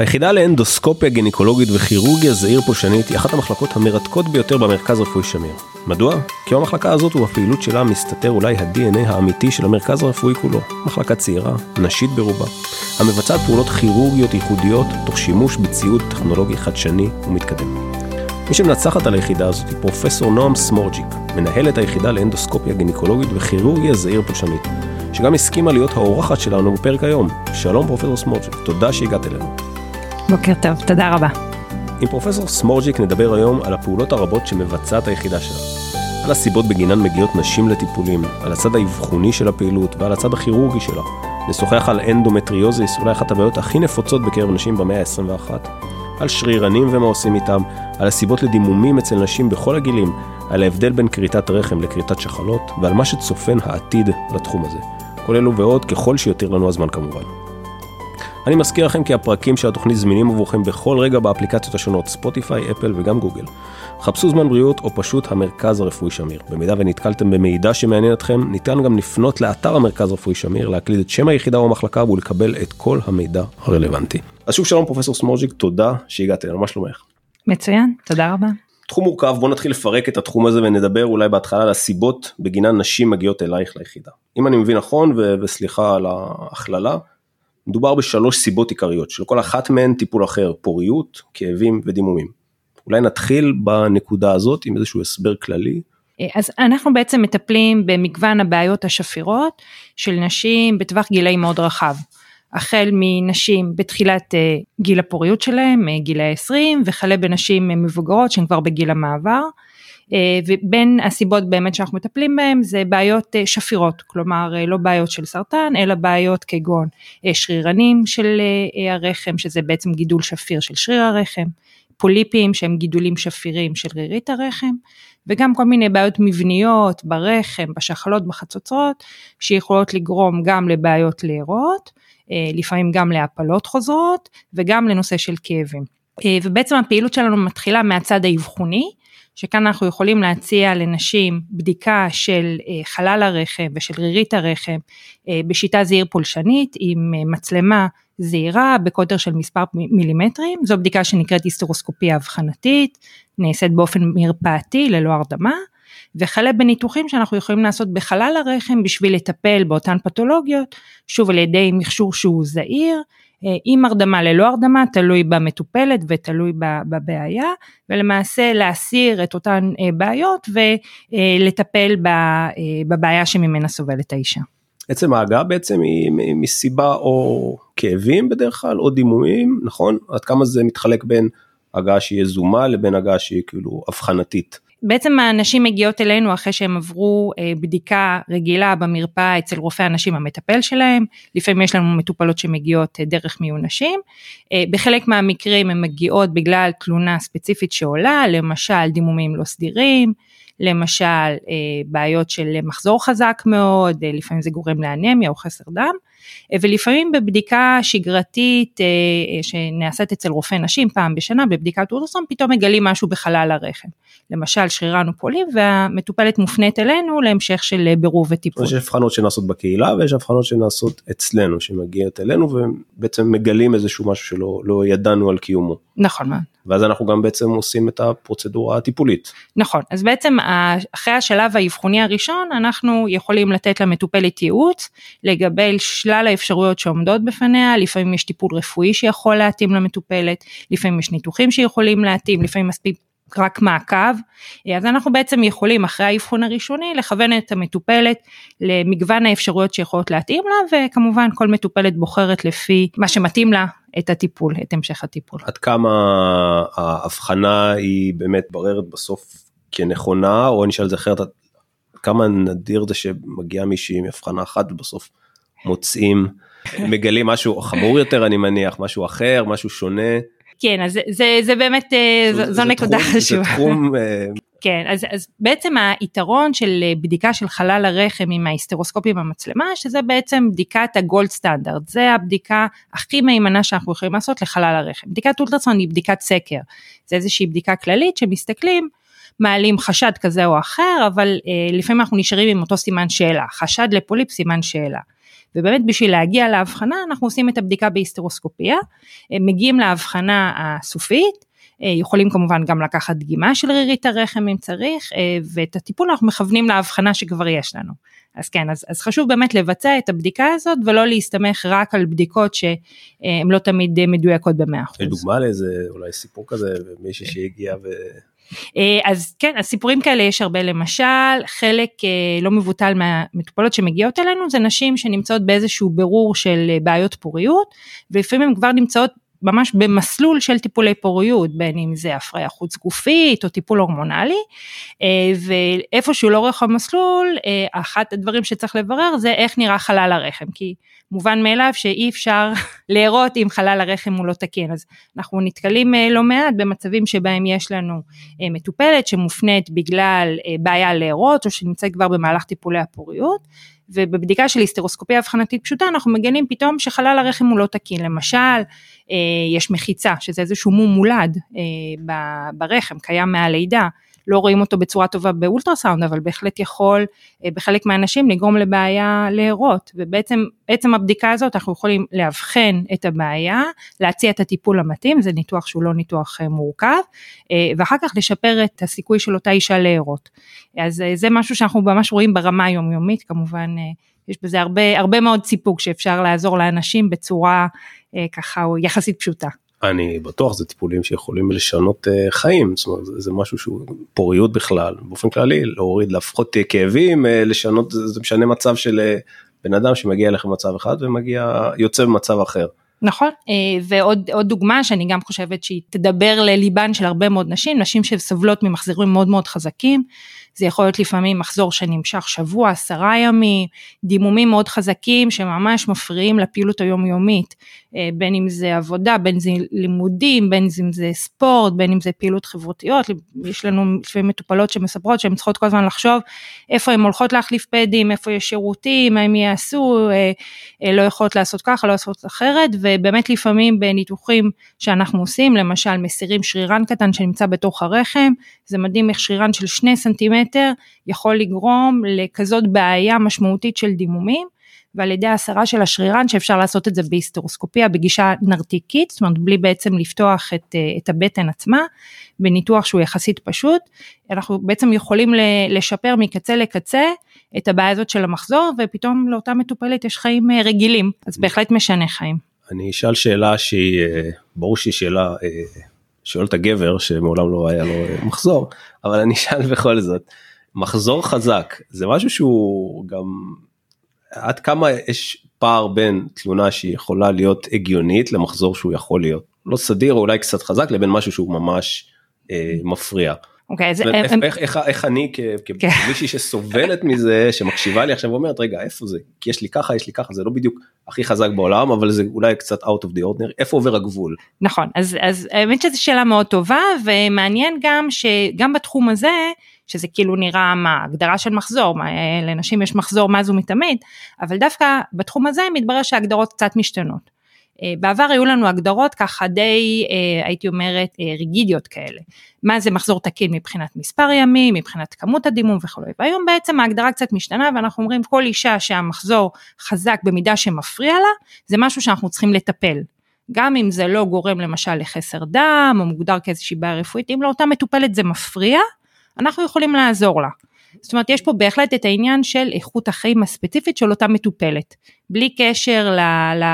היחידה לאנדוסקופיה גינקולוגית וכירורגיה זעיר פולשנית היא אחת המחלקות המרתקות ביותר במרכז רפואי שמיר. מדוע? כי במחלקה הזאת ובפעילות שלה מסתתר אולי ה-DNA האמיתי של המרכז הרפואי כולו. מחלקה צעירה, נשית ברובה, המבצעת פעולות כירורגיות ייחודיות תוך שימוש בציוד טכנולוגי חדשני ומתקדם. מי שמנצחת על היחידה הזאת היא פרופסור נועם סמורג'יק, מנהלת היחידה לאנדוסקופיה גינקולוגית וכירורגיה זעיר פולשנית, שגם הסכימה להיות האורחת שלנו בפרק היום. שלום פרופסור סמורג'יק, תודה שהגעת אלינו. בוקר טוב, תודה רבה. עם פרופסור סמורג'יק נדבר היום על הפעולות הרבות שמבצעת היחידה שלה. על הסיבות בגינן מגיעות נשים לטיפולים, על הצד האבחוני של הפעילות ועל הצד הכירורגי שלה. נשוחח על אנדומטריוזיס, אולי אחת הבעיות הכי נפוצות בקרב נשים במאה ה-21. על שרירנים ומה עושים איתם, על הסיבות לדימומים אצל נשים בכל הגילים, על ההבדל בין כריתת רחם לכריתת שחלות, ועל מה שצופן העתיד לתחום הזה. כל אלו ועוד ככל שיותיר לנו הזמן כמובן. אני מזכיר לכם כי הפרקים של התוכנית זמינים עבורכם בכל רגע באפליקציות השונות, ספוטיפיי, אפל וגם גוגל. חפשו זמן בריאות או פשוט המרכז הרפואי שמיר. במידה ונתקלתם במידע שמעניין אתכם, ניתן גם לפנות לאתר המרכז הרפואי שמיר, להקליד את שם היחידה או המחלקה ולקבל את כל המידע הרלוונטי. אז שוב שלום פרופסור סמורג'יק, תודה שהגעת אלינו, מה שלומך? מצוין, תודה רבה. תחום מורכב, בוא נתחיל לפרק את התחום הזה ונדבר אולי בהתחלה על הסיבות בגינן נשים מגיעות אלייך ליחידה. אם אני מבין נכון, ו- וסליחה על ההכללה, מדובר בשלוש סיבות עיקריות, שלכל אחת מהן טיפול אחר, פוריות, כאבים ודימומים. אולי נתחיל בנקודה הזאת עם איזשהו הסבר כללי. אז אנחנו בעצם מטפלים במגוון הבעיות השפירות של נשים בטווח גילאים מאוד רחב. החל מנשים בתחילת גיל הפוריות שלהם, גילאי 20, וכלה בנשים מבוגרות שהן כבר בגיל המעבר. ובין הסיבות באמת שאנחנו מטפלים בהם זה בעיות שפירות, כלומר לא בעיות של סרטן אלא בעיות כגון שרירנים של הרחם שזה בעצם גידול שפיר של שריר הרחם, פוליפים שהם גידולים שפירים של רירית הרחם וגם כל מיני בעיות מבניות ברחם, בשחלות, בחצוצרות שיכולות לגרום גם לבעיות להירות, לפעמים גם להפלות חוזרות וגם לנושא של כאבים. ובעצם הפעילות שלנו מתחילה מהצד האבחוני שכאן אנחנו יכולים להציע לנשים בדיקה של חלל הרחם ושל רירית הרחם בשיטה זעיר פולשנית עם מצלמה זעירה בקוטר של מספר מילימטרים, זו בדיקה שנקראת היסטרוסקופיה אבחנתית, נעשית באופן מרפאתי ללא הרדמה, וכלה בניתוחים שאנחנו יכולים לעשות בחלל הרחם בשביל לטפל באותן פתולוגיות, שוב על ידי מכשור שהוא זעיר, עם הרדמה ללא הרדמה, תלוי במטופלת ותלוי בבעיה, ולמעשה להסיר את אותן בעיות ולטפל בבעיה שממנה סובלת האישה. עצם ההגעה בעצם היא מסיבה או כאבים בדרך כלל או דימומים, נכון? עד כמה זה מתחלק בין הגעה שהיא יזומה לבין הגעה שהיא כאילו אבחנתית. בעצם הנשים מגיעות אלינו אחרי שהם עברו בדיקה רגילה במרפאה אצל רופא הנשים המטפל שלהם, לפעמים יש לנו מטופלות שמגיעות דרך מיון נשים, בחלק מהמקרים הן מגיעות בגלל תלונה ספציפית שעולה, למשל דימומים לא סדירים, למשל בעיות של מחזור חזק מאוד, לפעמים זה גורם לאנמיה או חסר דם, ולפעמים בבדיקה שגרתית שנעשית אצל רופא נשים פעם בשנה בבדיקת אולטרסון פתאום מגלים משהו בחלל הרחם, למשל שרירן או והמטופלת מופנית אלינו להמשך של בירור וטיפול. יש הבחנות שנעשות בקהילה ויש הבחנות שנעשות אצלנו שמגיעות אלינו ובעצם מגלים איזשהו משהו שלא לא ידענו על קיומו. נכון מאוד. ואז אנחנו גם בעצם עושים את הפרוצדורה הטיפולית. נכון, אז בעצם אחרי השלב האבחוני הראשון אנחנו יכולים לתת למטופלת ייעוץ לגבי שלל האפשרויות שעומדות בפניה, לפעמים יש טיפול רפואי שיכול להתאים למטופלת, לפעמים יש ניתוחים שיכולים להתאים, לפעמים מספיק רק מעקב, אז אנחנו בעצם יכולים אחרי האבחון הראשוני לכוון את המטופלת למגוון האפשרויות שיכולות להתאים לה וכמובן כל מטופלת בוחרת לפי מה שמתאים לה את הטיפול, את המשך הטיפול. עד כמה ההבחנה היא באמת בררת בסוף כנכונה או אני אשאל את זה אחרת, כמה נדיר זה שמגיעה מישהי עם הבחנה אחת ובסוף מוצאים, מגלים משהו חמור יותר אני מניח, משהו אחר, משהו שונה. כן, אז זה, זה באמת, זו, זו, זו נקודה חשובה. זה תחום... כן, אז, אז בעצם היתרון של בדיקה של חלל הרחם עם ההיסטרוסקופיה במצלמה, שזה בעצם בדיקת הגולד סטנדרט, זה הבדיקה הכי מהימנה שאנחנו יכולים לעשות לחלל הרחם. בדיקת אולטרסון היא בדיקת סקר, זה איזושהי בדיקה כללית שמסתכלים, מעלים חשד כזה או אחר, אבל אה, לפעמים אנחנו נשארים עם אותו סימן שאלה, חשד לפוליפ סימן שאלה. ובאמת בשביל להגיע להבחנה אנחנו עושים את הבדיקה בהיסטרוסקופיה, מגיעים להבחנה הסופית, יכולים כמובן גם לקחת דגימה של רירית הרחם אם צריך, ואת הטיפול אנחנו מכוונים להבחנה שכבר יש לנו. אז כן, אז, אז חשוב באמת לבצע את הבדיקה הזאת ולא להסתמך רק על בדיקות שהן לא תמיד מדויקות במאה אחוז. יש דוגמה לאיזה אולי סיפור כזה, מישהי שהגיע ו... אה, אז כן, הסיפורים כאלה יש הרבה למשל, חלק אה, לא מבוטל מהמטופלות שמגיעות אלינו זה נשים שנמצאות באיזשהו בירור של אה, בעיות פוריות ולפעמים הן כבר נמצאות ממש במסלול של טיפולי פוריות, בין אם זה הפריה חוץ גופית או טיפול הורמונלי, ואיפה שהוא לאורך המסלול, אחת הדברים שצריך לברר זה איך נראה חלל הרחם, כי מובן מאליו שאי אפשר להראות אם חלל הרחם הוא לא תקין, אז אנחנו נתקלים לא מעט במצבים שבהם יש לנו מטופלת שמופנית בגלל בעיה להרות או שנמצאת כבר במהלך טיפולי הפוריות, ובבדיקה של היסטרוסקופיה אבחנתית פשוטה אנחנו מגלים פתאום שחלל הרחם הוא לא תקין, למשל יש מחיצה שזה איזשהו מום מולד ברחם, קיים מהלידה, לא רואים אותו בצורה טובה באולטרסאונד, אבל בהחלט יכול אה, בחלק מהאנשים לגרום לבעיה להרות, ובעצם עצם הבדיקה הזאת אנחנו יכולים לאבחן את הבעיה, להציע את הטיפול המתאים, זה ניתוח שהוא לא ניתוח אה, מורכב, אה, ואחר כך לשפר את הסיכוי של אותה אישה להרות. אז זה משהו שאנחנו ממש רואים ברמה היומיומית, כמובן יש בזה הרבה, הרבה מאוד סיפוק שאפשר לעזור לאנשים בצורה ככה יחסית פשוטה. אני בטוח זה טיפולים שיכולים לשנות uh, חיים זאת אומרת זה משהו שהוא פוריות בכלל באופן כללי להוריד לפחות uh, כאבים uh, לשנות זה, זה משנה מצב של uh, בן אדם שמגיע אליך במצב אחד ומגיע יוצא במצב אחר. נכון. ועוד עוד דוגמה שאני גם חושבת שהיא תדבר לליבן של הרבה מאוד נשים נשים שסובלות ממחזירים מאוד מאוד חזקים. זה יכול להיות לפעמים מחזור שנמשך שבוע, עשרה ימים, דימומים מאוד חזקים שממש מפריעים לפעילות היומיומית, אה, בין אם זה עבודה, בין אם זה לימודים, בין אם זה ספורט, בין אם זה פעילות חברתיות, יש לנו לפעמים מטופלות שמספרות שהן צריכות כל הזמן לחשוב איפה הן הולכות להחליף פדים, איפה יש שירותים, מה הם יעשו, אה, אה, לא יכולות לעשות ככה, לא לעשות אחרת, ובאמת לפעמים בניתוחים שאנחנו עושים, למשל מסירים שרירן קטן שנמצא בתוך הרחם, זה מדהים איך שרירן של שני סנטימטר יכול לגרום לכזאת בעיה משמעותית של דימומים. ועל ידי הסרה של השרירן שאפשר לעשות את זה בהיסטרוסקופיה בגישה נרתיקית, זאת אומרת בלי בעצם לפתוח את, אה, את הבטן עצמה, בניתוח שהוא יחסית פשוט, אנחנו בעצם יכולים לשפר מקצה לקצה את הבעיה הזאת של המחזור ופתאום לאותה מטופלת יש חיים אה, רגילים, אז בהחלט משנה חיים. אני אשאל שאלה שהיא, אה, ברור שהיא שאלה, שואל את הגבר שמעולם לא היה לו מחזור, אבל אני אשאל בכל זאת, מחזור חזק זה משהו שהוא גם עד כמה יש פער בין תלונה שהיא יכולה להיות הגיונית למחזור שהוא יכול להיות לא סדיר או אולי קצת חזק לבין משהו שהוא ממש אה, מפריע. אוקיי, אז איך, איך, איך, איך אני כן. כמישהי שסובלת מזה שמקשיבה לי עכשיו ואומרת רגע איפה זה כי יש לי ככה יש לי ככה זה לא בדיוק הכי חזק בעולם אבל זה אולי קצת out of the ordinary איפה עובר הגבול. נכון אז אז האמת שזו שאלה מאוד טובה ומעניין גם שגם בתחום הזה שזה כאילו נראה מה הגדרה של מחזור מה, לנשים יש מחזור מאז ומתמיד אבל דווקא בתחום הזה מתברר שההגדרות קצת משתנות. אה, בעבר היו לנו הגדרות ככה די אה, הייתי אומרת אה, ריגידיות כאלה. מה זה מחזור תקין מבחינת מספר ימים, מבחינת כמות הדימום וכו'. והיום בעצם ההגדרה קצת משתנה ואנחנו אומרים כל אישה שהמחזור חזק במידה שמפריע לה, זה משהו שאנחנו צריכים לטפל. גם אם זה לא גורם למשל לחסר דם או מוגדר כאיזושהי בעיה רפואית, אם לאותה מטופלת זה מפריע, אנחנו יכולים לעזור לה. זאת אומרת יש פה בהחלט את העניין של איכות החיים הספציפית של אותה מטופלת, בלי קשר ל, ל...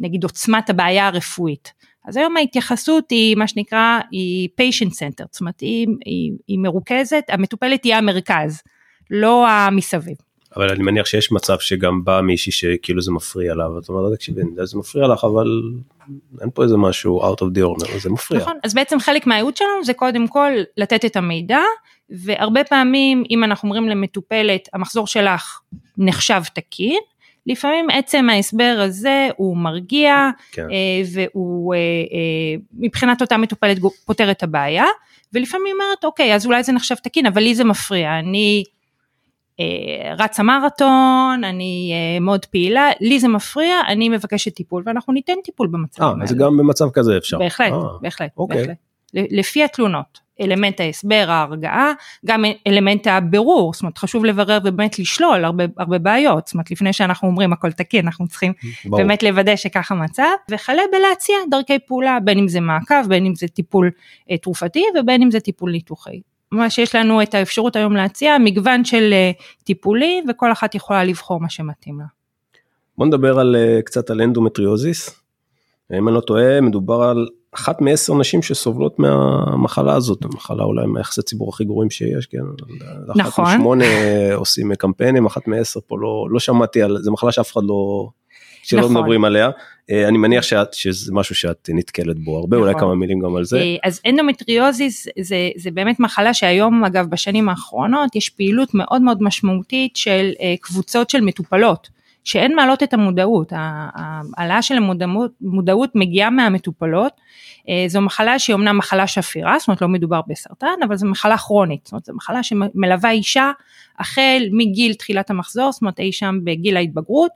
נגיד עוצמת הבעיה הרפואית. אז היום ההתייחסות היא מה שנקרא היא patient center, זאת אומרת היא, היא, היא מרוכזת, המטופלת תהיה המרכז, לא המסביב. אבל אני מניח שיש מצב שגם בא מישהי שכאילו זה מפריע לה ואת אומרת תקשיבי זה מפריע לך אבל אין פה איזה משהו out of the order זה מפריע. נכון אז בעצם חלק מהייעוד שלנו זה קודם כל לתת את המידע והרבה פעמים אם אנחנו אומרים למטופלת המחזור שלך נחשב תקין לפעמים עצם ההסבר הזה הוא מרגיע כן. אה, והוא אה, אה, מבחינת אותה מטופלת פותר את הבעיה ולפעמים אומרת אוקיי אז אולי זה נחשב תקין אבל לי זה מפריע אני רצה מרתון, אני מאוד פעילה, לי זה מפריע, אני מבקשת טיפול ואנחנו ניתן טיפול האלה. אה, אז גם במצב כזה אפשר. בהחלט, אה, בהחלט, אוקיי. בהחלט. לפי התלונות. אלמנט ההסבר, ההרגעה, גם אלמנט הבירור, זאת אומרת חשוב לברר ובאמת לשלול הרבה, הרבה בעיות, זאת אומרת לפני שאנחנו אומרים הכל תקין, אנחנו צריכים ברור. באמת לוודא שככה מצב, וכלה בלהציע דרכי פעולה, בין אם זה מעקב, בין אם זה טיפול אה, תרופתי ובין אם זה טיפול ניתוחי. מה שיש לנו את האפשרות היום להציע, מגוון של אה, טיפולים וכל אחת יכולה לבחור מה שמתאים לה. בוא נדבר על, אה, קצת על אנדומטריוזיס. אם אני לא טועה, מדובר על אחת מעשר נשים שסובלות מהמחלה הזאת, המחלה אולי מהיחסי ציבור הכי גרועים שיש, כן? נכון. אחת משמונה עושים קמפיינים, אחת מעשר פה לא, לא שמעתי על, זה מחלה שאף אחד לא, שלא נכון. מדברים עליה. אה, אני מניח שאת, שזה משהו שאת נתקלת בו הרבה, נכון. אולי כמה מילים גם על זה. אה, אז אנדומטריוזיס זה, זה באמת מחלה שהיום אגב בשנים האחרונות יש פעילות מאוד מאוד משמעותית של אה, קבוצות של מטופלות. שהן מעלות את המודעות, העלאה של המודעות מגיעה מהמטופלות, אה, זו מחלה שהיא אומנם מחלה שפירה, זאת אומרת לא מדובר בסרטן, אבל זו מחלה כרונית, זאת אומרת זו מחלה שמלווה אישה החל מגיל תחילת המחזור, זאת אומרת אי שם בגיל ההתבגרות,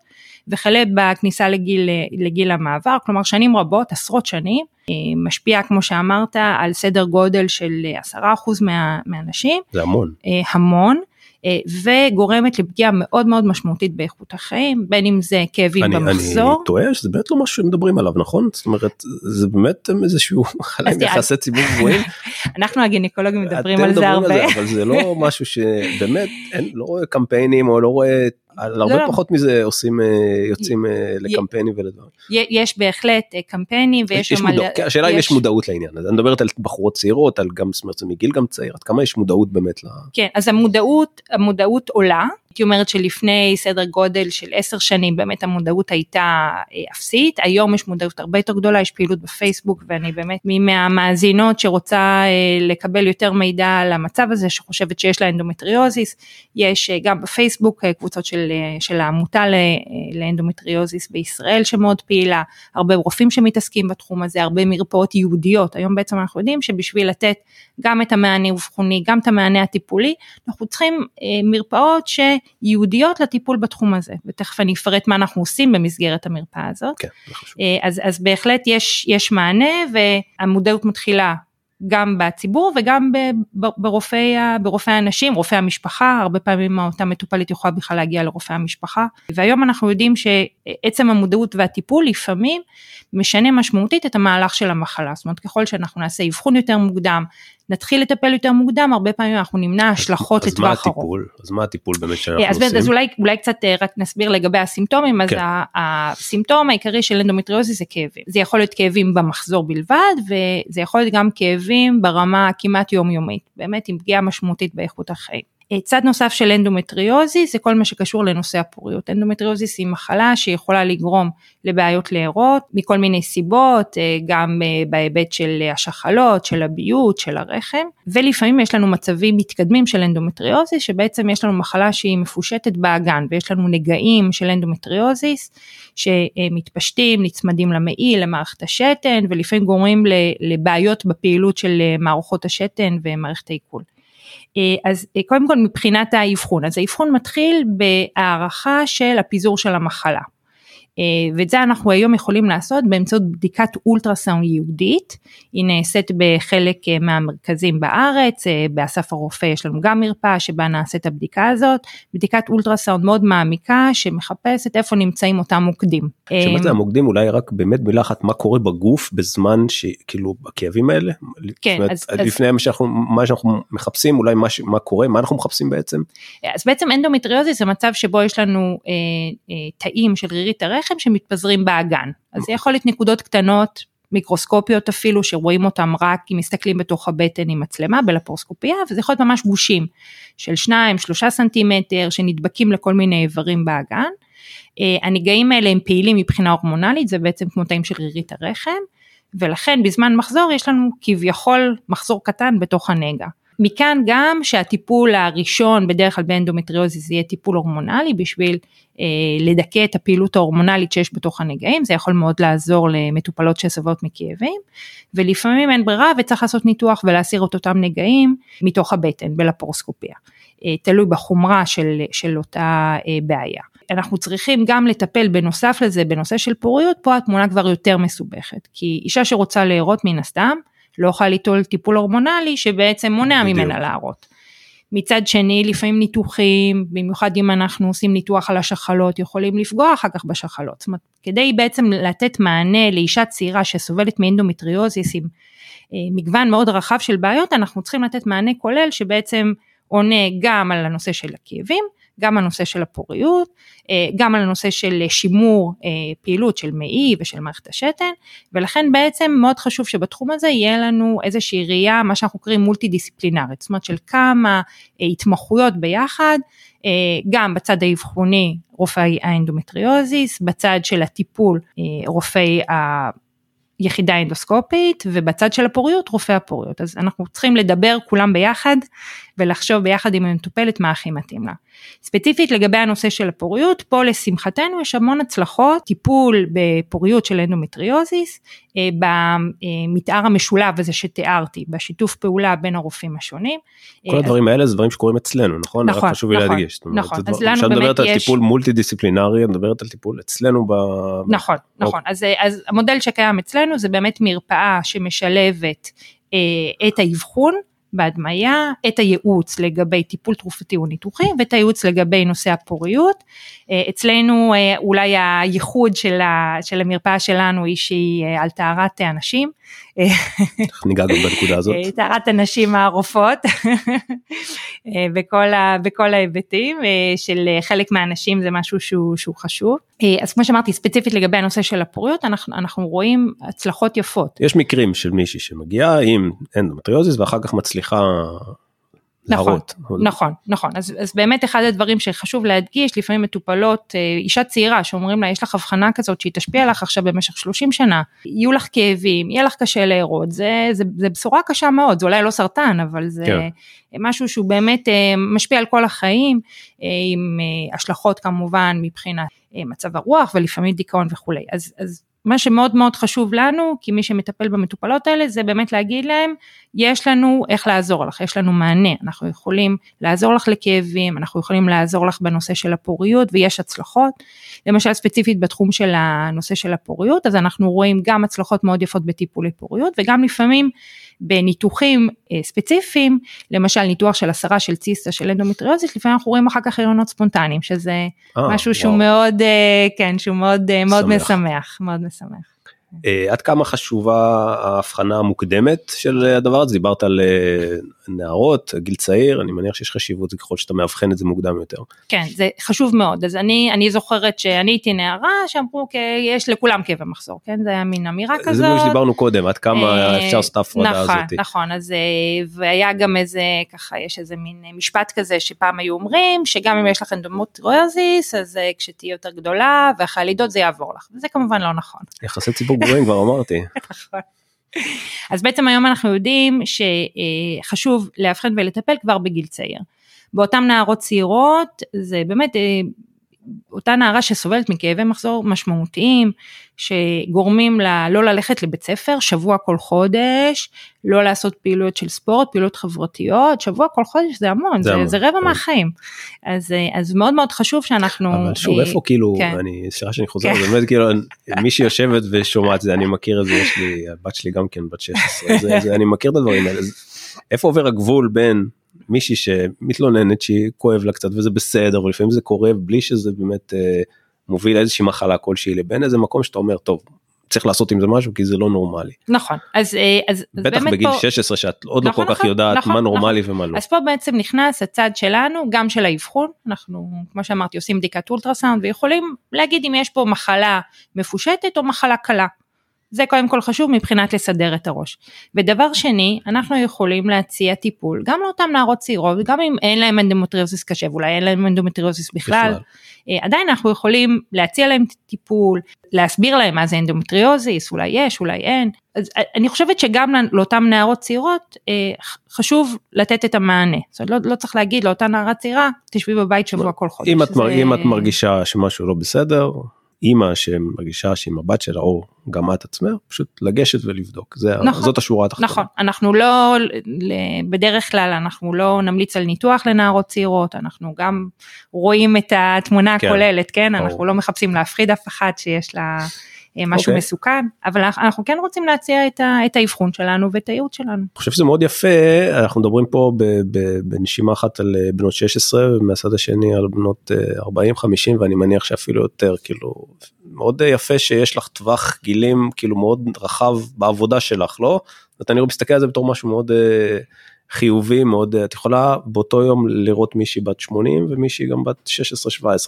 וכלה בכניסה לגיל, לגיל המעבר, כלומר שנים רבות, עשרות שנים, אה, משפיע כמו שאמרת על סדר גודל של עשרה אחוז מה, מהנשים. זה המון. אה, המון. אה, וגורמת לפגיעה מאוד מאוד משמעותית באיכות החיים, בין אם זה כאבים אני, במחזור. אני טועה שזה באמת לא משהו שמדברים עליו, נכון? זאת אומרת, זה באמת איזשהו מחלה עם יחסי ציבור גבוהים. אנחנו הגינקולוגים מדברים על זה הרבה. על זה, אבל זה לא משהו שבאמת, אין, לא רואה קמפיינים או לא רואה על הרבה לא, לא. פחות מזה עושים אה, יוצאים אה, לקמפיינים ולדברים. יש בהחלט אה, קמפיינים ויש שם... מודע... כן, השאלה אם יש מודעות לעניין הזה, אני מדברת על בחורות צעירות, על גם, זאת אומרת מגיל גם צעיר, עד כמה יש מודעות באמת ל... כן, אז המודעות, המודעות עולה, הייתי אומרת שלפני סדר גודל של עשר שנים באמת המודעות הייתה אה, אפסית, היום יש מודעות הרבה יותר גדולה, יש פעילות בפייסבוק ואני באמת מהמאזינות שרוצה אה, לקבל יותר מידע על המצב הזה, שחושבת שיש לה אנדומטריוזיס, יש אה, גם בפייסבוק קבוצות של, של העמותה לאנדומטריוזיס בישראל שמאוד פעילה, הרבה רופאים שמתעסקים בתחום הזה, הרבה מרפאות ייעודיות, היום בעצם אנחנו יודעים שבשביל לתת גם את המענה האבחוני, גם את המענה הטיפולי, אנחנו צריכים מרפאות ש... ייעודיות לטיפול בתחום הזה, ותכף אני אפרט מה אנחנו עושים במסגרת המרפאה הזאת. כן, אה, אז, אז בהחלט יש, יש מענה והמודעות מתחילה גם בציבור וגם ברופאי, ברופאי האנשים, רופאי המשפחה, הרבה פעמים אותה מטופלת יכולה בכלל להגיע לרופאי המשפחה, והיום אנחנו יודעים שעצם המודעות והטיפול לפעמים משנה משמעותית את המהלך של המחלה, זאת אומרת ככל שאנחנו נעשה אבחון יותר מוקדם, נתחיל לטפל יותר מוקדם, הרבה פעמים אנחנו נמנע השלכות לטווח ארוך. אז מה הטיפול? אז מה הטיפול באמת שאנחנו אז עושים? אז אולי, אולי קצת אה, רק נסביר לגבי הסימפטומים, אז כן. הסימפטום העיקרי של אנדומטריוזיס זה כאבים. זה יכול להיות כאבים במחזור בלבד, וזה יכול להיות גם כאבים ברמה כמעט יומיומית, באמת עם פגיעה משמעותית באיכות החיים. צד נוסף של אנדומטריוזיס זה כל מה שקשור לנושא הפוריות. אנדומטריוזיס היא מחלה שיכולה לגרום לבעיות להרות מכל מיני סיבות, אה, גם אה, בהיבט של השחלות, של הביוץ, של הרחם, ולפעמים יש לנו מצבים מתקדמים של אנדומטריוזיס, שבעצם יש לנו מחלה שהיא מפושטת באגן, ויש לנו נגעים של אנדומטריוזיס שמתפשטים, נצמדים למעי, למערכת השתן, ולפעמים גורמים לבעיות בפעילות של אה, מערכות השתן ומערכת העיכול. אה, אז אה, קודם כל מבחינת האבחון, אז האבחון מתחיל בהערכה של הפיזור של המחלה. אה, ואת זה אנחנו היום יכולים לעשות באמצעות בדיקת אולטרסאונד ייעודית, היא נעשית בחלק אה, מהמרכזים בארץ, אה, באסף הרופא יש לנו גם מרפאה שבה נעשה את הבדיקה הזאת, בדיקת אולטרסאונד מאוד מעמיקה שמחפשת איפה נמצאים אותם מוקדים. שמה זה המוקדים אולי רק באמת מילה אחת מה קורה בגוף בזמן שכאילו הכאבים האלה, כן, אומרת, אז, לפני אז... מה שאנחנו, מה שאנחנו מחפשים אולי מה, מה קורה, מה אנחנו מחפשים בעצם? אז בעצם אנדומטריוזיס זה מצב שבו יש לנו אה, אה, תאים של רירית הרחם רחם שמתפזרים באגן. אז זה יכול להיות נקודות קטנות, מיקרוסקופיות אפילו, שרואים אותם רק אם מסתכלים בתוך הבטן עם מצלמה בלפרוסקופיה, וזה יכול להיות ממש גושים של 2-3 סנטימטר שנדבקים לכל מיני איברים באגן. אה, הנגעים האלה הם פעילים מבחינה הורמונלית, זה בעצם כמו תאים של רירית הרחם, ולכן בזמן מחזור יש לנו כביכול מחזור קטן בתוך הנגע. מכאן גם שהטיפול הראשון בדרך כלל באנדומטריוזיס יהיה טיפול הורמונלי בשביל אה, לדכא את הפעילות ההורמונלית שיש בתוך הנגעים, זה יכול מאוד לעזור למטופלות שסובלות מכאבים, ולפעמים אין ברירה וצריך לעשות ניתוח ולהסיר את אותם נגעים מתוך הבטן בלפרוסקופיה, אה, תלוי בחומרה של, של אותה אה, בעיה. אנחנו צריכים גם לטפל בנוסף לזה בנושא של פוריות, פה התמונה כבר יותר מסובכת, כי אישה שרוצה להרות מן הסתם, לא יכולה ליטול טיפול הורמונלי שבעצם מונע בדיוק. ממנה להרות. מצד שני לפעמים ניתוחים, במיוחד אם אנחנו עושים ניתוח על השחלות, יכולים לפגוע אחר כך בשחלות. זאת אומרת, כדי בעצם לתת מענה לאישה צעירה שסובלת מאנדומטריוזיס עם אה, מגוון מאוד רחב של בעיות, אנחנו צריכים לתת מענה כולל שבעצם עונה גם על הנושא של הכאבים, גם הנושא של הפוריות, אה, גם על הנושא של שימור אה, פעילות של מעי ושל מערכת השתן, ולכן בעצם מאוד חשוב שבתחום הזה יהיה לנו איזושהי ראייה, מה שאנחנו קוראים מולטי דיסציפלינרית, זאת אומרת של כמה אה, התמחויות ביחד, גם בצד האבחוני רופאי האנדומטריוזיס, בצד של הטיפול רופאי היחידה האנדוסקופית ובצד של הפוריות רופאי הפוריות אז אנחנו צריכים לדבר כולם ביחד ולחשוב ביחד עם המטופלת מה הכי מתאים לה. ספציפית לגבי הנושא של הפוריות, פה לשמחתנו יש המון הצלחות, טיפול בפוריות של אנדומטריוזיס, אה, במתאר המשולב הזה שתיארתי, בשיתוף פעולה בין הרופאים השונים. כל אה, הדברים האלה זה דברים שקורים אצלנו, נכון? נכון, חשוב לי נכון, להדגיש. נכון, אז לנו באמת יש... כשאת מדברת על טיפול מולטי דיסציפלינרי, את מדברת על טיפול אצלנו ב... נכון, נכון, אז, אז המודל שקיים אצלנו זה באמת מרפאה שמשלבת אה, את האבחון, בהדמיה, את הייעוץ לגבי טיפול תרופתי או ניתוחי ואת הייעוץ לגבי נושא הפוריות. אה, אצלנו אה, אולי הייחוד של, של המרפאה שלנו היא שהיא אה, על טהרת אנשים. ניגע גם בנקודה הזאת. טהרת הנשים הרופאות בכל, ה, בכל ההיבטים של חלק מהאנשים זה משהו שהוא, שהוא חשוב. אז כמו שאמרתי ספציפית לגבי הנושא של הפוריות אנחנו, אנחנו רואים הצלחות יפות. יש מקרים של מישהי שמגיעה עם אנדומטריוזיס ואחר כך מצליחה להרות. נכון, נכון, אז, אז באמת אחד הדברים שחשוב להדגיש, לפעמים מטופלות, אה, אישה צעירה שאומרים לה יש לך אבחנה כזאת שהיא תשפיע לך עכשיו במשך 30 שנה, יהיו לך כאבים, יהיה לך קשה להרות, זה, זה, זה בשורה קשה מאוד, זה אולי לא סרטן, אבל זה כן. משהו שהוא באמת אה, משפיע על כל החיים, אה, עם השלכות כמובן מבחינת מצב הרוח ולפעמים דיכאון וכולי, אז, אז מה שמאוד מאוד חשוב לנו, כמי שמטפל במטופלות האלה, זה באמת להגיד להם, יש לנו איך לעזור לך, יש לנו מענה, אנחנו יכולים לעזור לך לכאבים, אנחנו יכולים לעזור לך בנושא של הפוריות ויש הצלחות, למשל ספציפית בתחום של הנושא של הפוריות, אז אנחנו רואים גם הצלחות מאוד יפות בטיפולי פוריות וגם לפעמים בניתוחים אה, ספציפיים, למשל ניתוח של הסרה של ציסטה של אנדומטריוזיס, לפעמים אנחנו רואים אחר כך הריונות ספונטניים, שזה אה, משהו וואו. שהוא מאוד, אה, כן, שהוא מאוד, אה, מאוד משמח, מאוד משמח. עד כמה חשובה ההבחנה המוקדמת של הדבר הזה דיברת על נערות גיל צעיר אני מניח שיש חשיבות ככל שאתה מאבחן את זה מוקדם יותר. כן זה חשוב מאוד אז אני אני זוכרת שאני הייתי נערה שאמרו יש לכולם כאבי מחזור כן זה היה מין אמירה כזאת. זה מה שדיברנו קודם עד כמה uh, אפשר לעשות את ההפרדה נכון, הזאת. נכון אז והיה גם איזה ככה יש איזה מין משפט כזה שפעם היו אומרים שגם אם יש לך אנדומטריוזיס אז כשתהיי יותר גדולה ואחרי הלידות זה יעבור לך וזה כמובן לא נכון. יחסי ציבור גבוהים כבר אמרתי. נכון. אז בעצם היום אנחנו יודעים שחשוב לאבחן ולטפל כבר בגיל צעיר. באותן נערות צעירות זה באמת אה, אותה נערה שסובלת מכאבי מחזור משמעותיים, שגורמים לה לא ללכת לבית ספר שבוע כל חודש, לא לעשות פעילויות של ספורט, פעילויות חברתיות, שבוע כל חודש זה המון, זה, זה, זה רבע כן. מהחיים. אז, אז מאוד מאוד חשוב שאנחנו... אבל שוב, איפה כאילו, כן. אני, סליחה שאני חוזר, כן. באמת כאילו, מי שיושבת ושומעת זה, אני מכיר את זה, יש לי, הבת שלי גם כן בת 16, זה, זה, אני מכיר את הדברים האלה. איפה עובר הגבול בין מישהי שמתלוננת שהיא כואב לה קצת וזה בסדר ולפעמים זה קורה בלי שזה באמת אה, מוביל לאיזושהי מחלה כלשהי לבין איזה מקום שאתה אומר טוב צריך לעשות עם זה משהו כי זה לא נורמלי. נכון אז אה, אז בטח בגיל פה... 16 שאת עוד לא נכון, לא כל כך נכון, יודעת נכון, מה נורמלי נכון. ומה לא. אז פה בעצם נכנס הצד שלנו גם של האבחון אנחנו כמו שאמרתי עושים בדיקת אולטרסאונד ויכולים להגיד אם יש פה מחלה מפושטת או מחלה קלה. זה קודם כל חשוב מבחינת לסדר את הראש. ודבר שני, אנחנו יכולים להציע טיפול גם לאותן נערות צעירות, גם אם אין להם אנדומטריוזיס קשה, ואולי אין להם אנדומטריוזיס בכלל, בכלל. אה, עדיין אנחנו יכולים להציע להם טיפול, להסביר להם מה זה אנדומטריוזיס, אולי יש, אולי אין. אז אה, אני חושבת שגם לאותן נערות צעירות אה, חשוב לתת את המענה. זאת אומרת, לא, לא צריך להגיד לאותה נערה צעירה, תשבי בבית שבוע כל חודש. אם, זה... את, אם את מרגישה שמשהו לא בסדר, אימא שמרגישה שעם הבת שלה או גם את עצמך פשוט לגשת ולבדוק זה נכון, זאת השורה התחתונה. נכון אנחנו לא בדרך כלל אנחנו לא נמליץ על ניתוח לנערות צעירות אנחנו גם רואים את התמונה כן, הכוללת כן, כן? אנחנו לא מחפשים להפחיד אף אחת שיש לה משהו okay. אוקיי. מסוכן, אבל אנחנו כן רוצים להציע את, ה, את האבחון שלנו ואת הייעוץ שלנו. אני חושב שזה מאוד יפה, אנחנו מדברים פה בנשימה אחת על בנות 16 ומהצד השני על בנות 40-50 ואני מניח שאפילו יותר, כאילו, מאוד יפה שיש לך טווח גילים כאילו מאוד רחב בעבודה שלך, לא? זאת אני מסתכל על זה בתור משהו מאוד... חיובי מאוד את יכולה באותו יום לראות מישהי בת 80 ומישהי גם בת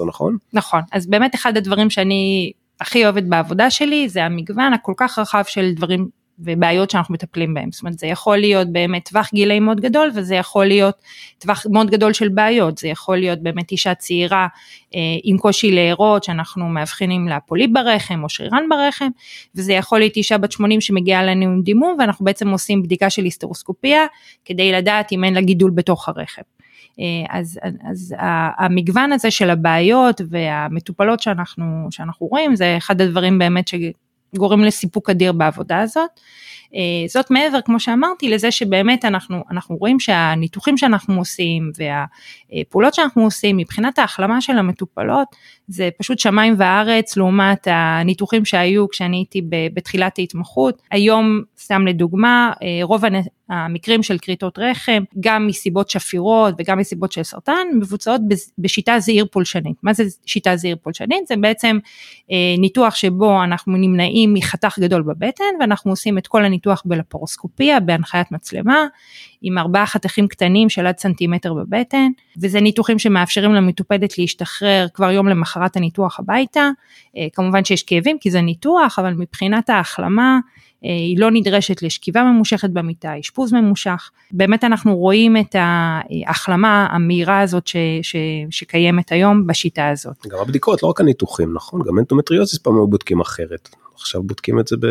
16-17 נכון? נכון אז באמת אחד הדברים שאני הכי אוהבת בעבודה שלי זה המגוון הכל כך רחב של דברים ובעיות שאנחנו מטפלים בהם. זאת אומרת זה יכול להיות באמת טווח גילאים מאוד גדול וזה יכול להיות טווח מאוד גדול של בעיות, זה יכול להיות באמת אישה צעירה אה, עם קושי להרות שאנחנו מאבחנים לה פוליפ ברחם או שרירן ברחם וזה יכול להיות אישה בת 80 שמגיעה לנו עם דימום ואנחנו בעצם עושים בדיקה של היסטרוסקופיה כדי לדעת אם אין לה גידול בתוך הרחם. אה, אז, אז המגוון הזה של הבעיות והמטופלות שאנחנו, שאנחנו רואים זה אחד הדברים באמת גורם לסיפוק אדיר בעבודה הזאת. אה, זאת מעבר כמו שאמרתי לזה שבאמת אנחנו אנחנו רואים שהניתוחים שאנחנו עושים והפעולות שאנחנו עושים מבחינת ההחלמה של המטופלות זה פשוט שמיים וארץ לעומת הניתוחים שהיו כשאני הייתי בתחילת ההתמחות היום סתם לדוגמה אה, רוב המקרים של כריתות רחם, גם מסיבות שפירות וגם מסיבות של סרטן, מבוצעות בשיטה זעיר פולשנית. מה זה שיטה זעיר פולשנית? זה בעצם אה, ניתוח שבו אנחנו נמנעים מחתך גדול בבטן ואנחנו עושים את כל הניתוח בלפורוסקופיה בהנחיית מצלמה, עם ארבעה חתכים קטנים של עד סנטימטר בבטן, וזה ניתוחים שמאפשרים למטופדת להשתחרר כבר יום למחרת הניתוח הביתה. אה, כמובן שיש כאבים כי זה ניתוח, אבל מבחינת ההחלמה, היא לא נדרשת לשכיבה ממושכת במיטה, אשפוז ממושך. באמת אנחנו רואים את ההחלמה המהירה הזאת ש, ש, שקיימת היום בשיטה הזאת. גם הבדיקות, לא רק הניתוחים, נכון? גם אנדומטריוזיס פעם היו בודקים אחרת. עכשיו בודקים את זה ב...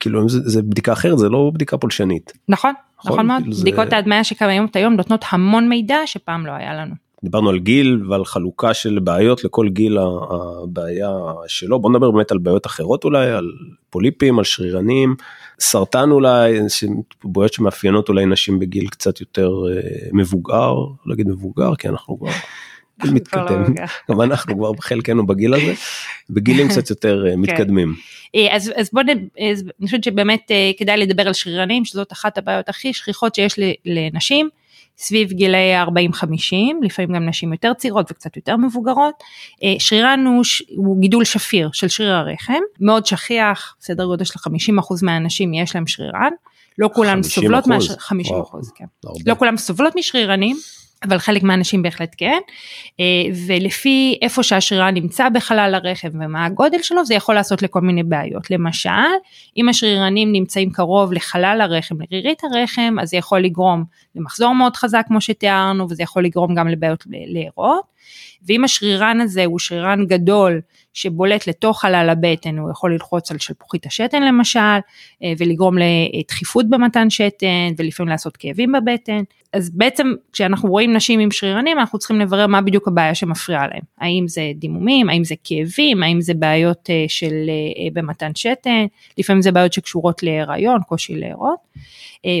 כאילו אם זה, זה בדיקה אחרת זה לא בדיקה פולשנית. נכון, נכון, נכון מאוד. כאילו בדיקות זה... ההדמיה שקיימות היום נותנות המון מידע שפעם לא היה לנו. דיברנו על גיל ועל חלוקה של בעיות לכל גיל הבעיה שלו בוא נדבר באמת על בעיות אחרות אולי על פוליפים על שרירנים סרטן אולי בעיות שמאפיינות אולי נשים בגיל קצת יותר אה, מבוגר לא אגיד מבוגר כי אנחנו כבר. לא מתקדם, גם אנחנו כבר חלקנו בגיל הזה, בגילים קצת יותר אה, כן. מתקדמים. אה, אז, אז בוא, אני חושבת שבאמת כדאי לדבר על שרירנים, שזאת אחת הבעיות הכי שכיחות שיש לנשים. סביב גילאי 40-50, לפעמים גם נשים יותר צעירות וקצת יותר מבוגרות. אה, שרירן הוא, הוא גידול שפיר של שריר הרחם, מאוד שכיח, סדר גודל של 50% מהאנשים יש להם שרירן. לא כולם סובלות, מה... 50 אחוז, כן. לא כולם סובלות משרירנים, אבל חלק מהאנשים בהחלט כן, אה, ולפי איפה שהשרירן נמצא בחלל הרחם ומה הגודל שלו זה יכול לעשות לכל מיני בעיות. למשל, אם השרירנים נמצאים קרוב לחלל הרחם, לרירית הרחם, אז זה יכול לגרום למחזור מאוד חזק כמו שתיארנו, וזה יכול לגרום גם לבעיות לארות. ואם השרירן הזה הוא שרירן גדול שבולט לתוך חלל הבטן, הוא יכול ללחוץ על שלפוחית השתן למשל, אה, ולגרום לדחיפות במתן שתן, ולפעמים לעשות כאבים בבטן. אז בעצם כשאנחנו רואים נשים עם שרירנים, אנחנו צריכים לברר מה בדיוק הבעיה שמפריעה להם. האם זה דימומים, האם זה כאבים, האם זה בעיות אה, של אה, במתן שתן, לפעמים זה בעיות שקשורות להיריון, קושי להרות.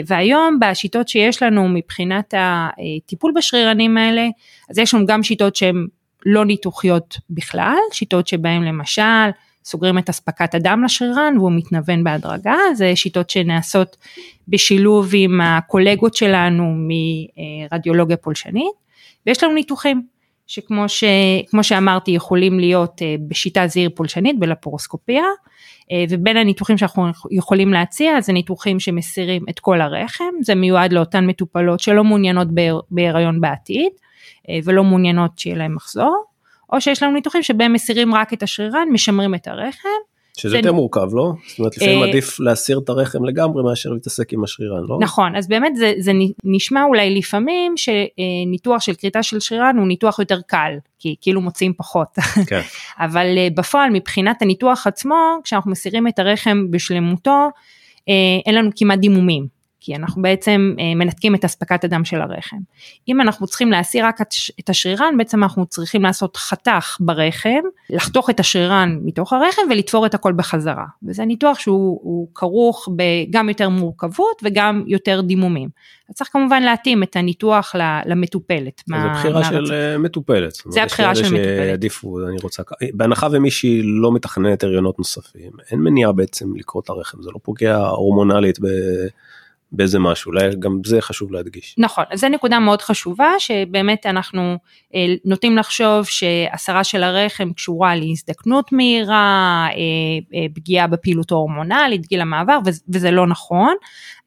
והיום בשיטות שיש לנו מבחינת הטיפול בשרירנים האלה, אז יש לנו גם שיטות שהן לא ניתוחיות בכלל, שיטות שבהן למשל סוגרים את אספקת הדם לשרירן והוא מתנוון בהדרגה, זה שיטות שנעשות בשילוב עם הקולגות שלנו מרדיולוגיה פולשנית, ויש לנו ניתוחים שכמו ש, שאמרתי יכולים להיות אה, בשיטה זעיר פולשנית בלפורוסקופיה, אה, ובין הניתוחים שאנחנו יכולים להציע זה ניתוחים שמסירים את כל הרחם, זה מיועד לאותן מטופלות שלא מעוניינות בהיריון בעתיד, אה, ולא מעוניינות שיהיה להם מחזור, או שיש לנו ניתוחים שבהם מסירים רק את השרירן, משמרים את הרחם. שזה יותר מורכב לא? זאת אומרת לפעמים אה, עדיף להסיר את הרחם לגמרי מאשר להתעסק עם השרירן לא? נכון אז באמת זה, זה נשמע אולי לפעמים שניתוח של כריתה של שרירן הוא ניתוח יותר קל כי כאילו מוציאים פחות כן. אבל אה, בפועל מבחינת הניתוח עצמו כשאנחנו מסירים את הרחם בשלמותו אין לנו כמעט דימומים כי אנחנו בעצם אה, מנתקים את אספקת הדם של הרחם. אם אנחנו צריכים להסיר רק את השרירן, בעצם אנחנו צריכים לעשות חתך ברחם, לחתוך את השרירן מתוך הרחם ולתפור את הכל בחזרה. וזה ניתוח שהוא כרוך בגם יותר מורכבות וגם יותר דימומים. אז צריך כמובן להתאים את הניתוח למטופלת. זה בחירה של אה, מטופלת. זה הבחירה של מטופלת. שעדיפו, אני רוצה, בהנחה ומישהי לא מתכננת הריונות נוספים, אין מניעה בעצם לקרוא את הרחם, זה לא פוגע הורמונלית ב... באיזה משהו, אולי גם זה חשוב להדגיש. נכון, אז זו נקודה מאוד חשובה, שבאמת אנחנו אה, נוטים לחשוב שהסרה של הרחם קשורה להזדקנות מהירה, אה, אה, פגיעה בפעילות ההורמונלית, גיל המעבר, וזה לא נכון.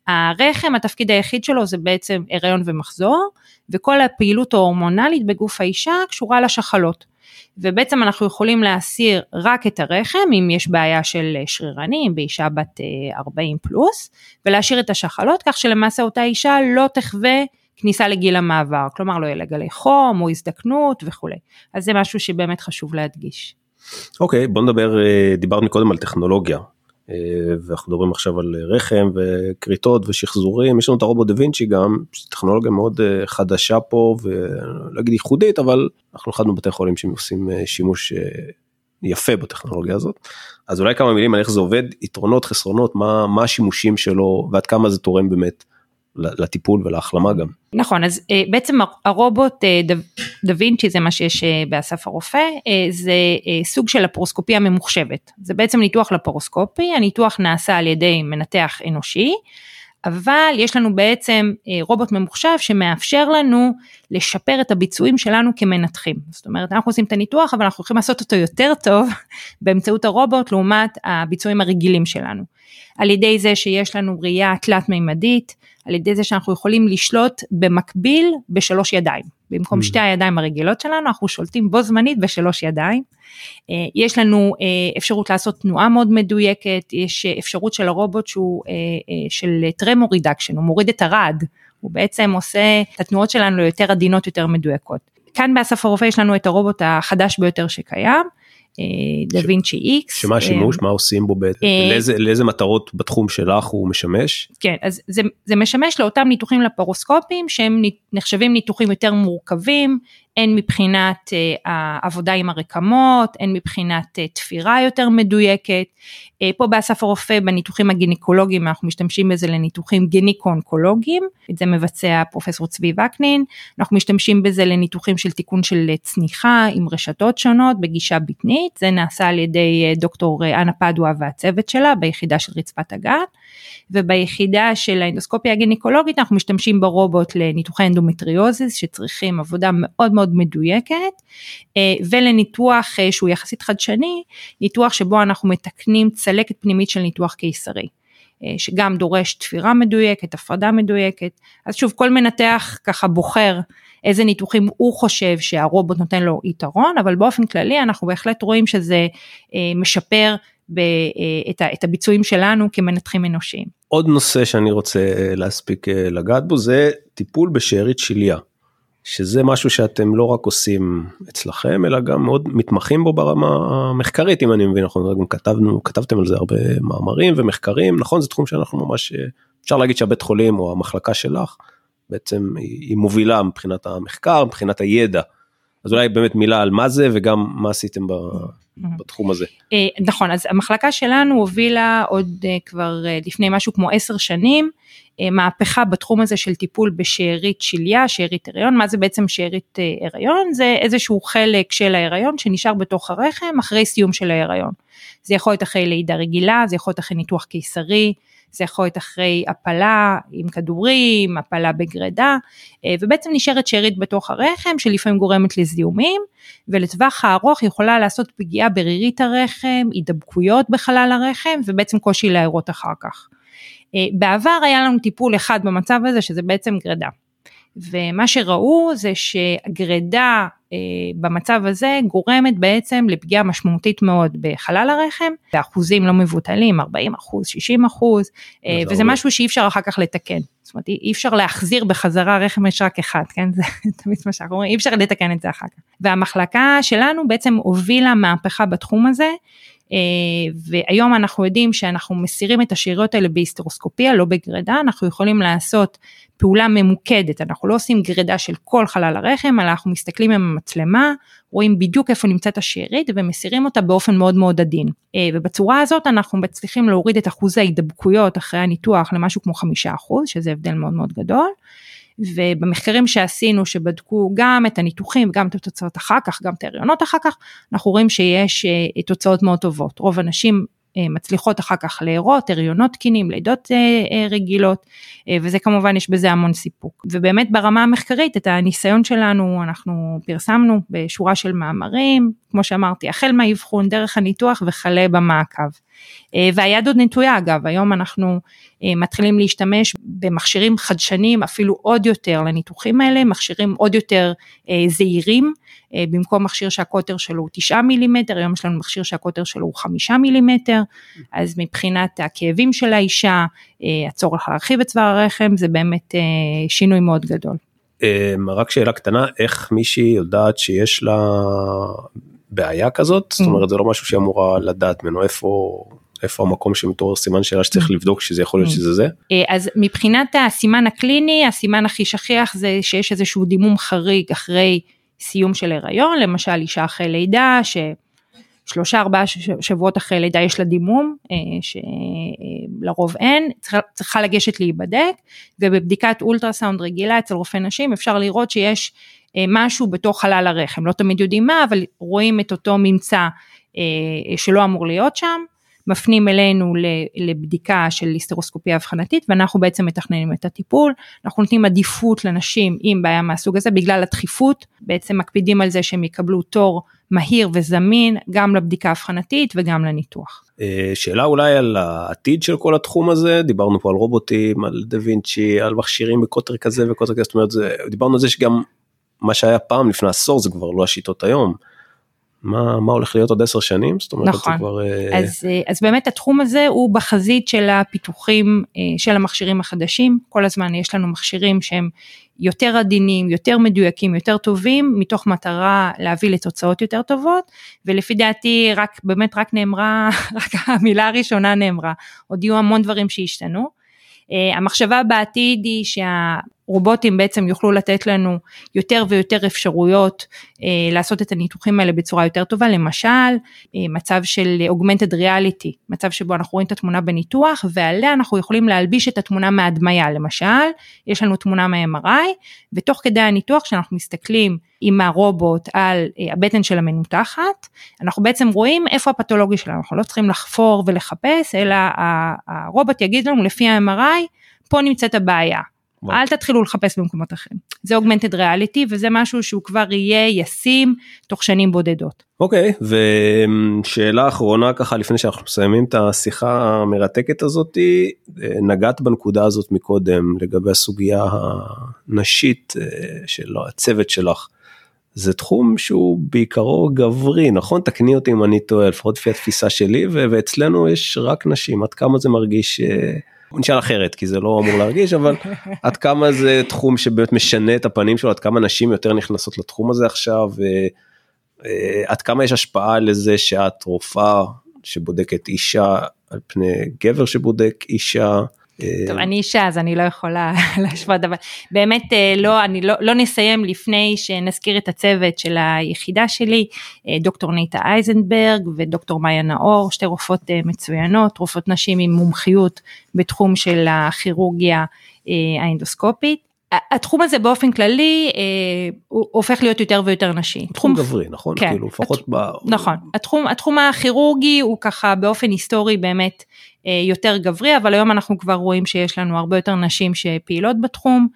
הרחם, התפקיד היחיד שלו זה בעצם הריון ומחזור, וכל הפעילות ההורמונלית בגוף האישה קשורה לשחלות. ובעצם אנחנו יכולים להסיר רק את הרחם אם יש בעיה של שרירנים באישה בת 40 אה, פלוס, ולהשאיר את השחלות כך שלמעשה אותה אישה לא תחווה כניסה לגיל המעבר, כלומר לא יהיה לה גלי חום או הזדקנות וכולי. אז זה משהו שבאמת חשוב להדגיש. אוקיי, okay, בוא נדבר, אה, דיברנו קודם על טכנולוגיה. אה, ואנחנו מדברים עכשיו על רחם וכריתות ושחזורים יש לנו את הרובוט דה וינצ'י גם טכנולוגיה מאוד אה, חדשה פה ולא אגיד ייחודית אבל אנחנו אחד מבתי חולים שעושים אה, שימוש יפה בטכנולוגיה הזאת. אז אולי כמה מילים על איך זה עובד יתרונות חסרונות מה מה השימושים שלו ועד כמה זה תורם באמת לטיפול ולהחלמה גם. נכון אז אה, בעצם הרובוט אה, דה וינצ'י זה מה שיש אה, באסף הרופא זה סוג של לפרוסקופיה ממוחשבת זה בעצם ניתוח לפרוסקופי הניתוח נעשה על ידי מנתח אנושי אבל יש לנו בעצם רובוט ממוחשב שמאפשר לנו לשפר את הביצועים שלנו כמנתחים. זאת אומרת, אנחנו עושים את הניתוח, אבל אנחנו יכולים לעשות אותו יותר טוב באמצעות הרובוט לעומת הביצועים הרגילים שלנו. על ידי זה שיש לנו ראייה תלת מימדית, על ידי זה שאנחנו יכולים לשלוט במקביל בשלוש ידיים. במקום mm. שתי הידיים הרגילות שלנו, אנחנו שולטים בו זמנית בשלוש ידיים. אה, יש לנו אה, אפשרות לעשות תנועה מאוד מדויקת, יש אפשרות של הרובוט שהוא אה, של טרמור רידקשן, הוא מוריד את הרעד, הוא בעצם עושה את התנועות שלנו ליותר עדינות, יותר מדויקות. כאן באסף הרופא יש לנו את הרובוט החדש ביותר שקיים, דה וינצ'י איקס. שמה השימוש, מה עושים בו, לאיזה מטרות בתחום שלך הוא משמש? כן, אז זה, זה משמש לאותם ניתוחים לפרוסקופיים שהם נחשבים ניתוחים יותר מורכבים, הן מבחינת uh, העבודה עם הרקמות, הן מבחינת uh, תפירה יותר מדויקת. Uh, פה באסף הרופא בניתוחים הגינקולוגיים אנחנו משתמשים בזה לניתוחים גניקו-אונקולוגיים, את זה מבצע פרופסור צבי וקנין, אנחנו משתמשים בזה לניתוחים של תיקון של צניחה עם רשתות שונות בגישה בטנית, זה נעשה על ידי דוקטור אנה פדואה והצוות שלה ביחידה של רצפת הגן, וביחידה של האנדוסקופיה הגינקולוגית אנחנו משתמשים ברובוט לניתוחי אנדומטריוזיס שצריכים עבודה מאוד מאוד מאוד מדויקת אה, ולניתוח אה, שהוא יחסית חדשני, ניתוח שבו אנחנו מתקנים צלקת פנימית של ניתוח קיסרי. אה, שגם דורש תפירה מדויקת, הפרדה מדויקת, אז שוב כל מנתח ככה בוחר איזה ניתוחים הוא חושב שהרובוט נותן לו יתרון, אבל באופן כללי אנחנו בהחלט רואים שזה משפר את הביצועים שלנו כמנתחים אנושיים. עוד נושא שאני רוצה להספיק לגעת בו זה טיפול בשארית שליה. שזה משהו שאתם לא רק עושים אצלכם אלא גם מאוד מתמחים בו ברמה המחקרית אם אני מבין נכון. גם כתבנו כתבתם על זה הרבה מאמרים ומחקרים. נכון זה תחום שאנחנו ממש אפשר להגיד שהבית חולים או המחלקה שלך בעצם היא מובילה מבחינת המחקר מבחינת הידע. אז אולי באמת מילה על מה זה וגם מה עשיתם בתחום הזה. אה, נכון אז המחלקה שלנו הובילה עוד אה, כבר אה, לפני משהו כמו עשר שנים מהפכה בתחום הזה של טיפול בשארית שליה, שארית הריון, מה זה בעצם שארית הריון? זה איזשהו חלק של ההריון שנשאר בתוך הרחם אחרי סיום של ההריון. זה יכול להיות אחרי לידה רגילה, זה יכול להיות אחרי ניתוח קיסרי, זה יכול להיות אחרי הפלה עם כדורים, הפלה בגרידה, אה, ובעצם נשארת שארית בתוך הרחם שלפעמים גורמת לזיהומים, ולטווח הארוך יכולה לעשות פגיעה ברירית הרחם, הידבקויות בחלל הרחם, ובעצם קושי להערות אחר כך. אה, בעבר היה לנו טיפול אחד במצב הזה שזה בעצם גרידה. ומה שראו זה שגרידה אה, במצב הזה גורמת בעצם לפגיעה משמעותית מאוד בחלל הרחם, באחוזים לא מבוטלים, 40 אחוז, 60 אחוז, אה, וזה הרבה. משהו שאי אפשר אחר כך לתקן. זאת אומרת אי אפשר להחזיר בחזרה רחם יש רק אחד, כן? זה תמיד מה שאנחנו אומרים, אי אפשר לתקן את זה אחר כך. והמחלקה שלנו בעצם הובילה מהפכה בתחום הזה, והיום אנחנו יודעים שאנחנו מסירים את השאריות האלה בהיסטרוסקופיה, לא בגרידה, אנחנו יכולים לעשות פעולה ממוקדת, אנחנו לא עושים גרידה של כל חלל הרחם, אלא אנחנו מסתכלים עם המצלמה, רואים בדיוק איפה נמצאת השארית ומסירים אותה באופן מאוד מאוד עדין. ובצורה הזאת אנחנו מצליחים להוריד את אחוז ההידבקויות אחרי הניתוח למשהו כמו חמישה אחוז, שזה הבדל מאוד מאוד גדול. ובמחקרים שעשינו שבדקו גם את הניתוחים וגם את התוצאות אחר כך, גם את ההריונות אחר כך, אנחנו רואים שיש אה, תוצאות מאוד טובות. רוב הנשים אה, מצליחות אחר כך להרות, הריונות תקינים, לידות אה, רגילות, וזה כמובן יש בזה המון סיפוק. ובאמת ברמה המחקרית את הניסיון שלנו אנחנו פרסמנו בשורה של מאמרים, כמו שאמרתי, החל מהאבחון, דרך הניתוח וכלה במעקב. אה, והיד עוד נטויה אגב, היום אנחנו אה, מתחילים להשתמש במכשירים חדשניים אפילו עוד יותר לניתוחים האלה, מכשירים עוד יותר אה, זהירים, במקום מכשיר שהקוטר שלו הוא 9 מילימטר, היום יש לנו מכשיר שהקוטר שלו הוא 5 מילימטר, אז מבחינת הכאבים של האישה, הצורך להרחיב את צוואר הרחם, זה באמת שינוי מאוד גדול. רק שאלה קטנה, איך מישהי יודעת שיש לה בעיה כזאת? זאת mm. אומרת זה לא משהו שהיא אמורה לדעת ממנו איפה איפה המקום שמתעורר סימן שאלה שצריך mm. לבדוק שזה יכול להיות mm. שזה זה? אה, אז מבחינת הסימן הקליני הסימן הכי שכיח זה שיש איזשהו דימום חריג אחרי סיום של הריון למשל אישה אחרי לידה ששלושה ארבעה שבועות אחרי לידה יש לה דימום אה, שלרוב אין צריכה, צריכה לגשת להיבדק ובבדיקת אולטרסאונד רגילה אצל רופא נשים אפשר לראות שיש משהו בתוך חלל הרחם, לא תמיד יודעים מה, אבל רואים את אותו ממצא אה, שלא אמור להיות שם, מפנים אלינו לבדיקה של היסטרוסקופיה אבחנתית ואנחנו בעצם מתכננים את הטיפול, אנחנו נותנים עדיפות לנשים עם בעיה מהסוג הזה בגלל הדחיפות, בעצם מקפידים על זה שהם יקבלו תור מהיר וזמין גם לבדיקה אבחנתית וגם לניתוח. אה, שאלה אולי על העתיד של כל התחום הזה, דיברנו פה על רובוטים, על דה וינצ'י, על מכשירים בקוטר כזה וקוטר כזה, זאת אומרת, דיברנו על זה שגם מה שהיה פעם לפני עשור זה כבר לא השיטות היום. מה, מה הולך להיות עוד עשר שנים? זאת אומרת, נכון, כבר... אה, אז, אה, אז באמת התחום הזה הוא בחזית של הפיתוחים אה, של המכשירים החדשים, כל הזמן יש לנו מכשירים שהם יותר עדינים, יותר מדויקים, יותר טובים, מתוך מטרה להביא לתוצאות יותר טובות, ולפי דעתי רק, באמת רק נאמרה, רק המילה הראשונה נאמרה, עוד יהיו המון דברים שישתנו. המחשבה בעתיד היא שה... רובוטים בעצם יוכלו לתת לנו יותר ויותר אפשרויות אה, לעשות את הניתוחים האלה בצורה יותר טובה, למשל אה, מצב של augmented reality, מצב שבו אנחנו רואים את התמונה בניתוח ועליה אנחנו יכולים להלביש את התמונה מהדמיה, למשל יש לנו תמונה מ-MRI ותוך כדי הניתוח כשאנחנו מסתכלים עם הרובוט על אה, הבטן של המנותחת, אנחנו בעצם רואים איפה הפתולוגיה שלנו, אנחנו לא צריכים לחפור ולחפש אלא הרובוט יגיד לנו לפי ה-MRI פה נמצאת הבעיה. אל תתחילו לחפש במקומות אחרים. זה אוגמנטד ריאליטי וזה משהו שהוא כבר יהיה ישים תוך שנים בודדות. אוקיי okay, ושאלה אחרונה ככה לפני שאנחנו מסיימים את השיחה המרתקת הזאתי נגעת בנקודה הזאת מקודם לגבי הסוגיה הנשית אה, של הצוות שלך. זה תחום שהוא בעיקרו גברי נכון תקני אותי אם אני טועה לפחות לפי התפיסה שלי ואצלנו יש רק נשים עד כמה זה מרגיש. אה, הוא נשאל אחרת כי זה לא אמור להרגיש אבל עד כמה זה תחום שבאמת משנה את הפנים שלו עד כמה נשים יותר נכנסות לתחום הזה עכשיו אה, עד כמה יש השפעה לזה שאת רופאה שבודקת אישה על פני גבר שבודק אישה. טוב, אני אישה אז אני לא יכולה להשוות, אבל באמת אה, לא, אני לא, לא נסיים לפני שנזכיר את הצוות של היחידה שלי, אה, דוקטור ניטה אייזנברג ודוקטור מאיה נאור, שתי רופאות אה, מצוינות, רופאות נשים עם מומחיות בתחום של הכירורגיה האנדוסקופית. התחום הזה באופן כללי אה, הוא הופך להיות יותר ויותר נשי. תחום גברי נכון? כן. כאילו לפחות הת... ב... נכון. התחום, התחום הכירורגי הוא ככה באופן היסטורי באמת אה, יותר גברי, אבל היום אנחנו כבר רואים שיש לנו הרבה יותר נשים שפעילות בתחום,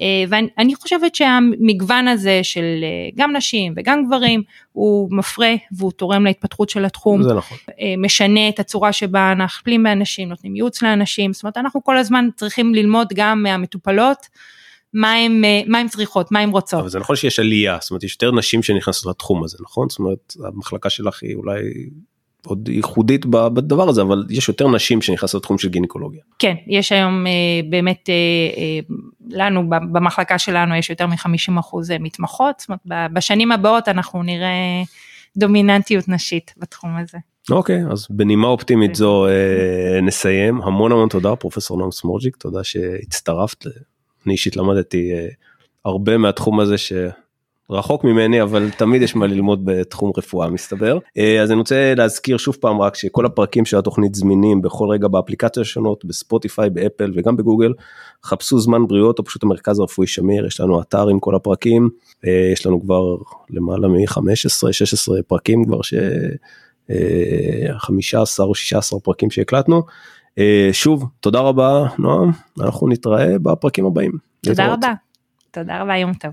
אה, ואני חושבת שהמגוון הזה של אה, גם נשים וגם גברים הוא מפרה והוא תורם להתפתחות של התחום. זה נכון. משנה את הצורה שבה אנחנו מטפלים באנשים, נותנים ייעוץ לאנשים, זאת אומרת אנחנו כל הזמן צריכים ללמוד גם מהמטופלות. מה מה הם צריכות, מה הם רוצות. אבל זה נכון שיש עלייה, זאת אומרת יש יותר נשים שנכנסות לתחום הזה, נכון? זאת אומרת המחלקה שלך היא אולי עוד ייחודית בדבר הזה אבל יש יותר נשים שנכנסות לתחום של גינקולוגיה. כן יש היום אה, באמת אה, אה, לנו במחלקה שלנו יש יותר מ-50 אחוז מתמחות זאת אומרת בשנים הבאות אנחנו נראה דומיננטיות נשית בתחום הזה. אוקיי, אז בנימה אופטימית זו אה, נסיים. המון המון תודה פרופסור נועם סמורג'יק, תודה שהצטרפת. אני אישית למדתי אה, הרבה מהתחום הזה ש... רחוק ממני אבל תמיד יש מה ללמוד בתחום רפואה מסתבר. אה, אז אני רוצה להזכיר שוב פעם רק שכל הפרקים של התוכנית זמינים בכל רגע באפליקציות השונות בספוטיפיי באפל וגם בגוגל. חפשו זמן בריאות או פשוט המרכז הרפואי שמיר יש לנו אתר עם כל הפרקים. אה, יש לנו כבר למעלה מ-15 16 פרקים כבר ש... 15 אה, או 16 פרקים שהקלטנו. שוב תודה רבה נועם אנחנו נתראה בפרקים הבאים. תודה רבה. תודה רבה יום טוב.